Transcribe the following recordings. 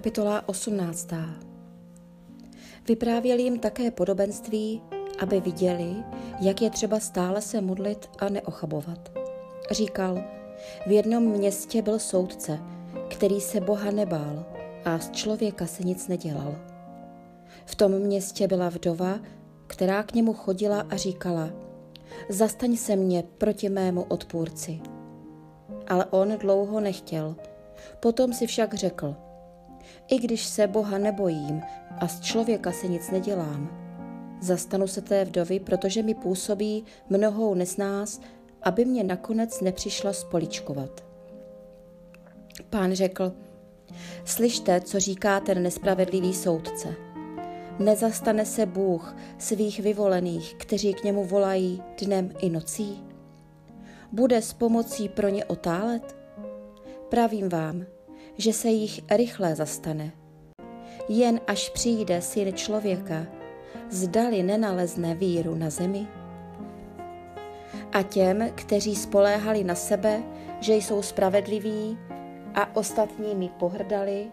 Kapitola 18. Vyprávěl jim také podobenství, aby viděli, jak je třeba stále se modlit a neochabovat. Říkal, v jednom městě byl soudce, který se Boha nebál a z člověka se nic nedělal. V tom městě byla vdova, která k němu chodila a říkala, zastaň se mě proti mému odpůrci. Ale on dlouho nechtěl. Potom si však řekl, i když se Boha nebojím a z člověka se nic nedělám, zastanu se té vdovy, protože mi působí mnohou nesnás, aby mě nakonec nepřišla spoličkovat. Pán řekl, slyšte, co říká ten nespravedlivý soudce. Nezastane se Bůh svých vyvolených, kteří k němu volají dnem i nocí? Bude s pomocí pro ně otálet? Pravím vám, že se jich rychle zastane. Jen až přijde syn člověka, zdali nenalezne víru na zemi? A těm, kteří spoléhali na sebe, že jsou spravedliví a ostatními pohrdali,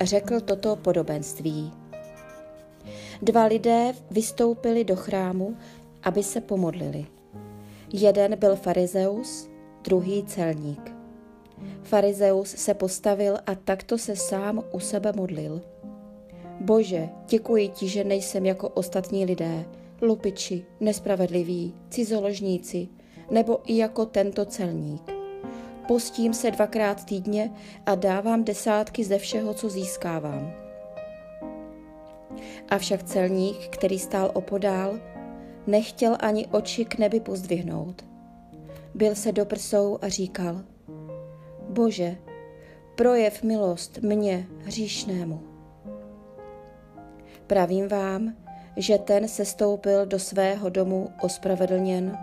řekl toto podobenství. Dva lidé vystoupili do chrámu, aby se pomodlili. Jeden byl farizeus, druhý celník. Farizeus se postavil a takto se sám u sebe modlil. Bože, děkuji ti, že nejsem jako ostatní lidé, lupiči, nespravedliví, cizoložníci, nebo i jako tento celník. Postím se dvakrát týdně a dávám desátky ze všeho, co získávám. Avšak celník, který stál opodál, nechtěl ani oči k nebi pozdvihnout. Byl se do prsou a říkal – Bože, projev milost mně, hříšnému. Pravím vám, že ten se stoupil do svého domu ospravedlněn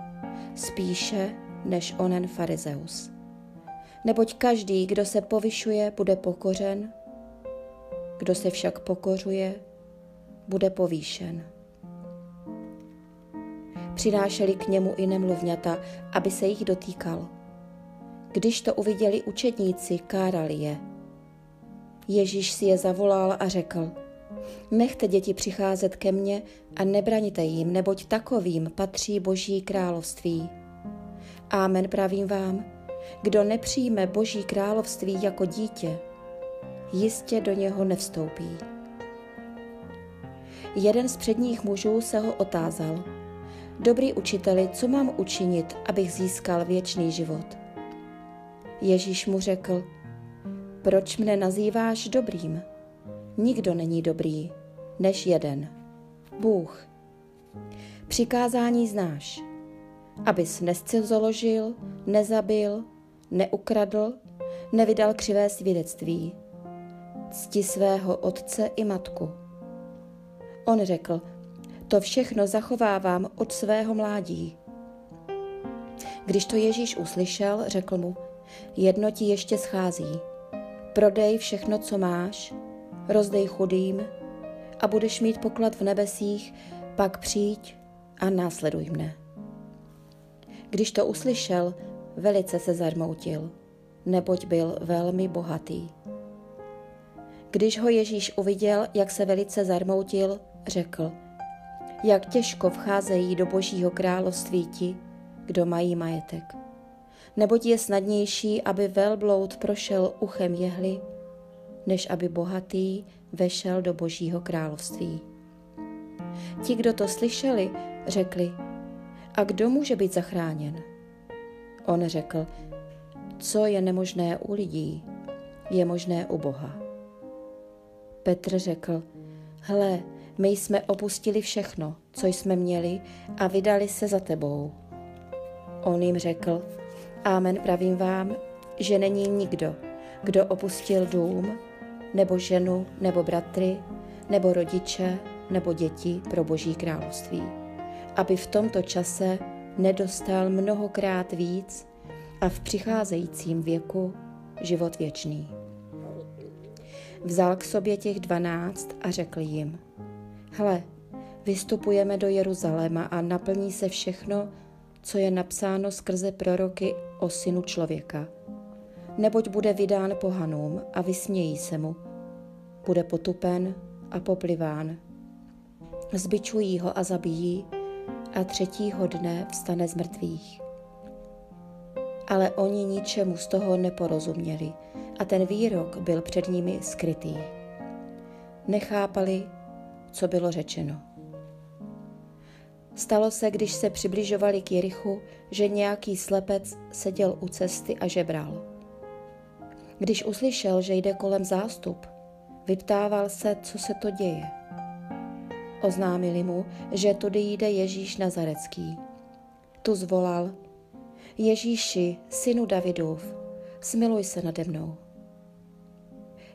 spíše než onen farizeus. Neboť každý, kdo se povyšuje, bude pokořen, kdo se však pokořuje, bude povýšen. Přinášeli k němu i nemluvňata, aby se jich dotýkal – když to uviděli učedníci, kárali je. Ježíš si je zavolal a řekl, nechte děti přicházet ke mně a nebraňte jim, neboť takovým patří Boží království. Amen pravím vám, kdo nepřijme Boží království jako dítě, jistě do něho nevstoupí. Jeden z předních mužů se ho otázal. Dobrý učiteli, co mám učinit, abych získal věčný život? Ježíš mu řekl, proč mne nazýváš dobrým? Nikdo není dobrý, než jeden. Bůh. Přikázání znáš, abys nescizoložil, nezabil, neukradl, nevydal křivé svědectví. Cti svého otce i matku. On řekl, to všechno zachovávám od svého mládí. Když to Ježíš uslyšel, řekl mu, Jedno ti ještě schází. Prodej všechno, co máš, rozdej chudým a budeš mít poklad v nebesích, pak přijď a následuj mne. Když to uslyšel, velice se zarmoutil, neboť byl velmi bohatý. Když ho Ježíš uviděl, jak se velice zarmoutil, řekl, jak těžko vcházejí do božího království ti, kdo mají majetek neboť je snadnější, aby velbloud prošel uchem jehly, než aby bohatý vešel do božího království. Ti, kdo to slyšeli, řekli, a kdo může být zachráněn? On řekl, co je nemožné u lidí, je možné u Boha. Petr řekl, hle, my jsme opustili všechno, co jsme měli a vydali se za tebou. On jim řekl, Amen pravím vám, že není nikdo, kdo opustil dům, nebo ženu, nebo bratry, nebo rodiče, nebo děti pro Boží království, aby v tomto čase nedostal mnohokrát víc a v přicházejícím věku život věčný. Vzal k sobě těch dvanáct a řekl jim, hle, vystupujeme do Jeruzaléma a naplní se všechno, co je napsáno skrze proroky o synu člověka. Neboť bude vydán pohanům a vysmějí se mu, bude potupen a popliván. Zbičují ho a zabijí a třetího dne vstane z mrtvých. Ale oni ničemu z toho neporozuměli a ten výrok byl před nimi skrytý. Nechápali, co bylo řečeno. Stalo se, když se přibližovali k Jerichu, že nějaký slepec seděl u cesty a žebral. Když uslyšel, že jde kolem zástup, vyptával se, co se to děje. Oznámili mu, že tudy jde Ježíš Nazarecký. Tu zvolal, Ježíši, synu Davidův, smiluj se nade mnou.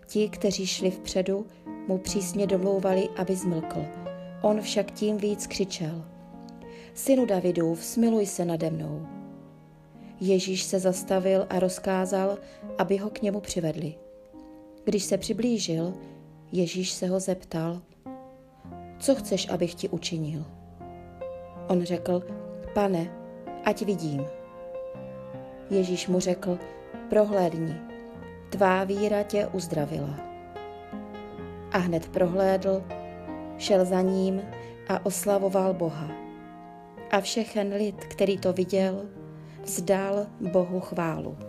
Ti, kteří šli vpředu, mu přísně domlouvali, aby zmlkl. On však tím víc křičel. Synu Davidův, smiluj se nade mnou. Ježíš se zastavil a rozkázal, aby ho k němu přivedli. Když se přiblížil, Ježíš se ho zeptal, co chceš, abych ti učinil? On řekl, pane, ať vidím. Ježíš mu řekl, prohlédni, tvá víra tě uzdravila. A hned prohlédl, šel za ním a oslavoval Boha. A všechen lid, který to viděl, vzdal Bohu chválu.